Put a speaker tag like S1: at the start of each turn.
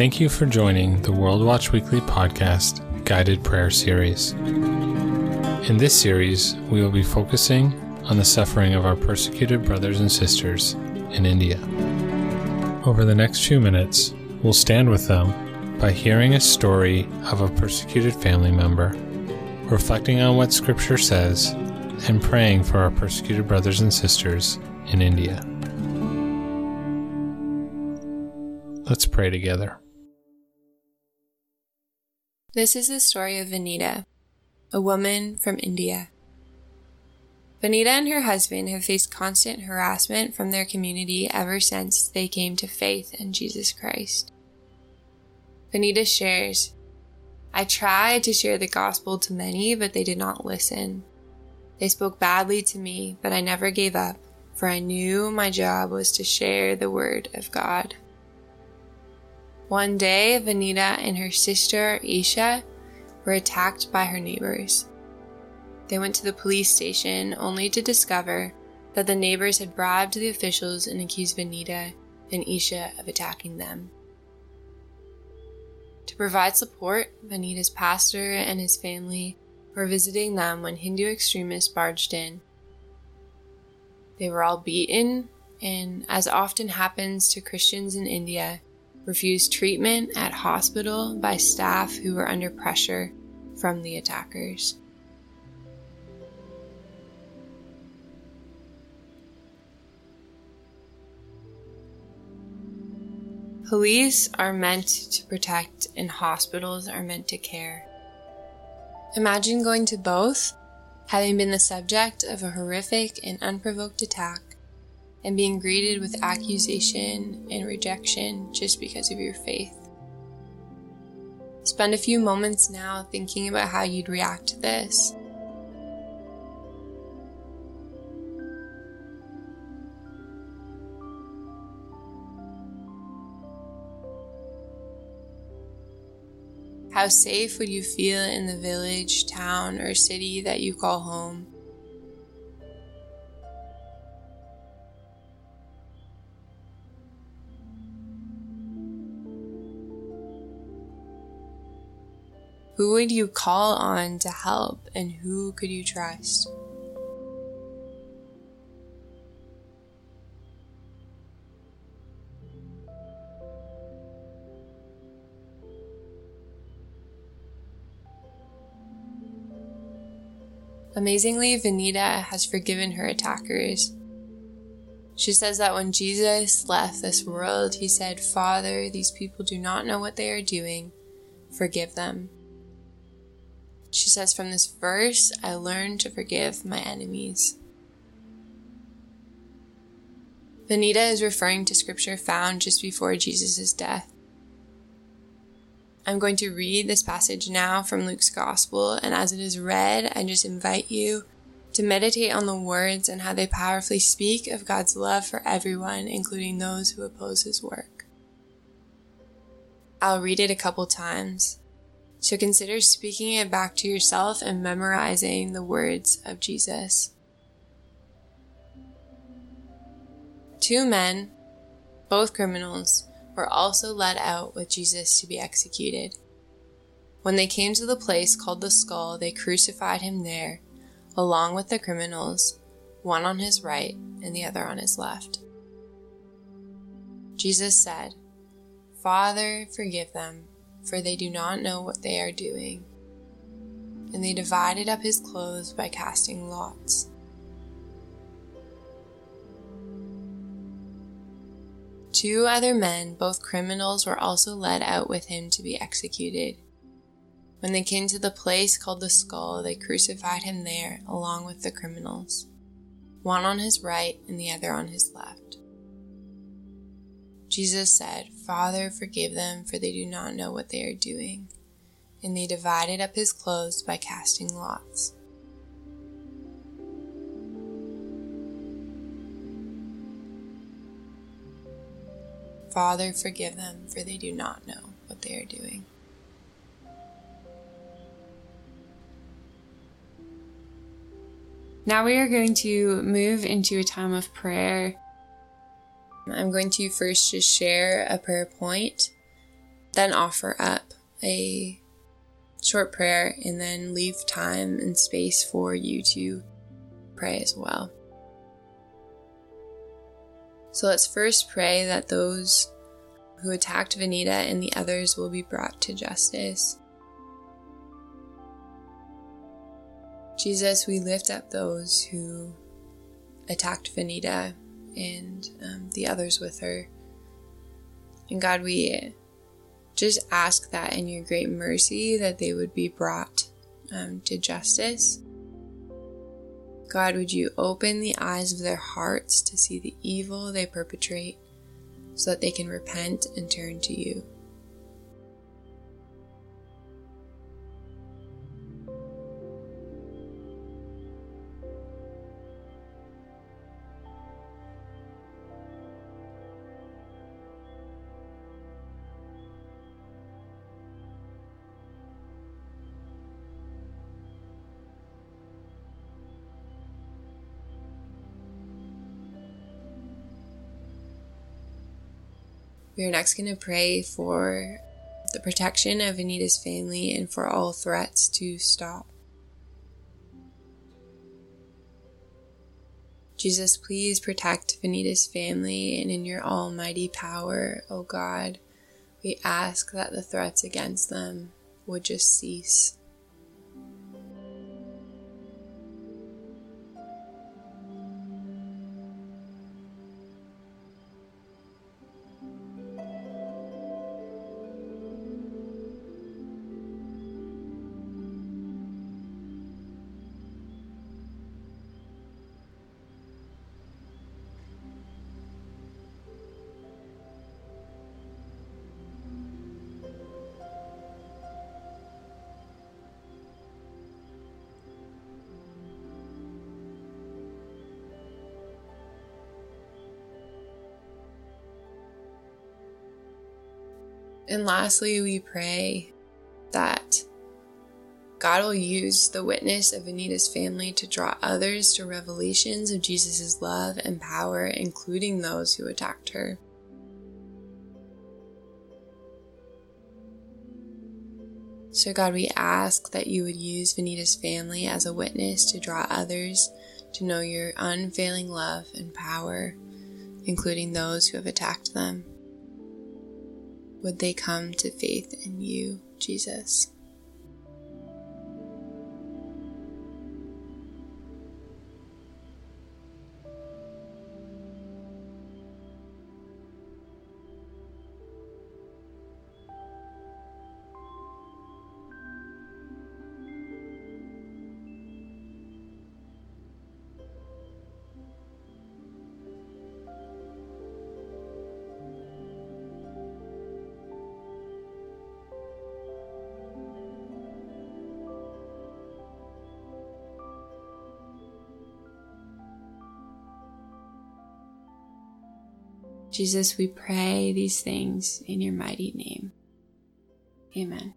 S1: Thank you for joining the World Watch Weekly podcast guided prayer series. In this series, we will be focusing on the suffering of our persecuted brothers and sisters in India. Over the next few minutes, we'll stand with them by hearing a story of a persecuted family member, reflecting on what Scripture says, and praying for our persecuted brothers and sisters in India. Let's pray together.
S2: This is the story of Vanita, a woman from India. Vanita and her husband have faced constant harassment from their community ever since they came to faith in Jesus Christ. Vanita shares, I tried to share the gospel to many, but they did not listen. They spoke badly to me, but I never gave up, for I knew my job was to share the word of God. One day, Vanita and her sister, Isha, were attacked by her neighbors. They went to the police station only to discover that the neighbors had bribed the officials and accused Vanita and Isha of attacking them. To provide support, Vanita's pastor and his family were visiting them when Hindu extremists barged in. They were all beaten, and as often happens to Christians in India, refused treatment at hospital by staff who were under pressure from the attackers. Police are meant to protect and hospitals are meant to care. Imagine going to both, having been the subject of a horrific and unprovoked attack, and being greeted with accusation and rejection just because of your faith. Spend a few moments now thinking about how you'd react to this. How safe would you feel in the village, town, or city that you call home? Who would you call on to help and who could you trust? Amazingly, Vanita has forgiven her attackers. She says that when Jesus left this world, he said, Father, these people do not know what they are doing. Forgive them. She says, From this verse, I learned to forgive my enemies. Vanita is referring to scripture found just before Jesus' death. I'm going to read this passage now from Luke's Gospel, and as it is read, I just invite you to meditate on the words and how they powerfully speak of God's love for everyone, including those who oppose his work. I'll read it a couple times. So consider speaking it back to yourself and memorizing the words of Jesus. Two men, both criminals, were also led out with Jesus to be executed. When they came to the place called the skull, they crucified him there, along with the criminals, one on his right and the other on his left. Jesus said, Father, forgive them for they do not know what they are doing. And they divided up his clothes by casting lots. Two other men, both criminals, were also led out with him to be executed. When they came to the place called the skull, they crucified him there along with the criminals, one on his right and the other on his left. Jesus said, Father, forgive them, for they do not know what they are doing. And they divided up his clothes by casting lots. Father, forgive them, for they do not know what they are doing. Now we are going to move into a time of prayer I'm going to first just share a prayer point then offer up a short prayer and then leave time and space for you to pray as well. So let's first pray that those who attacked Vanita and the others will be brought to justice. Jesus, we lift up those who attacked Vanita and um, the others with her. And God, we just ask that in your great mercy that they would be brought um, to justice. God, would you open the eyes of their hearts to see the evil they perpetrate so that they can repent and turn to you? We are next going to pray for the protection of Vanita's family and for all threats to stop. Jesus, please protect Vanita's family, and in your almighty power, O oh God, we ask that the threats against them would just cease. And lastly, we pray that God will use the witness of Vanita's family to draw others to revelations of Jesus' love and power, including those who attacked her. So, God, we ask that you would use Vanita's family as a witness to draw others to know your unfailing love and power, including those who have attacked them would they come to faith in you, Jesus? Jesus, we pray these things in your mighty name. Amen.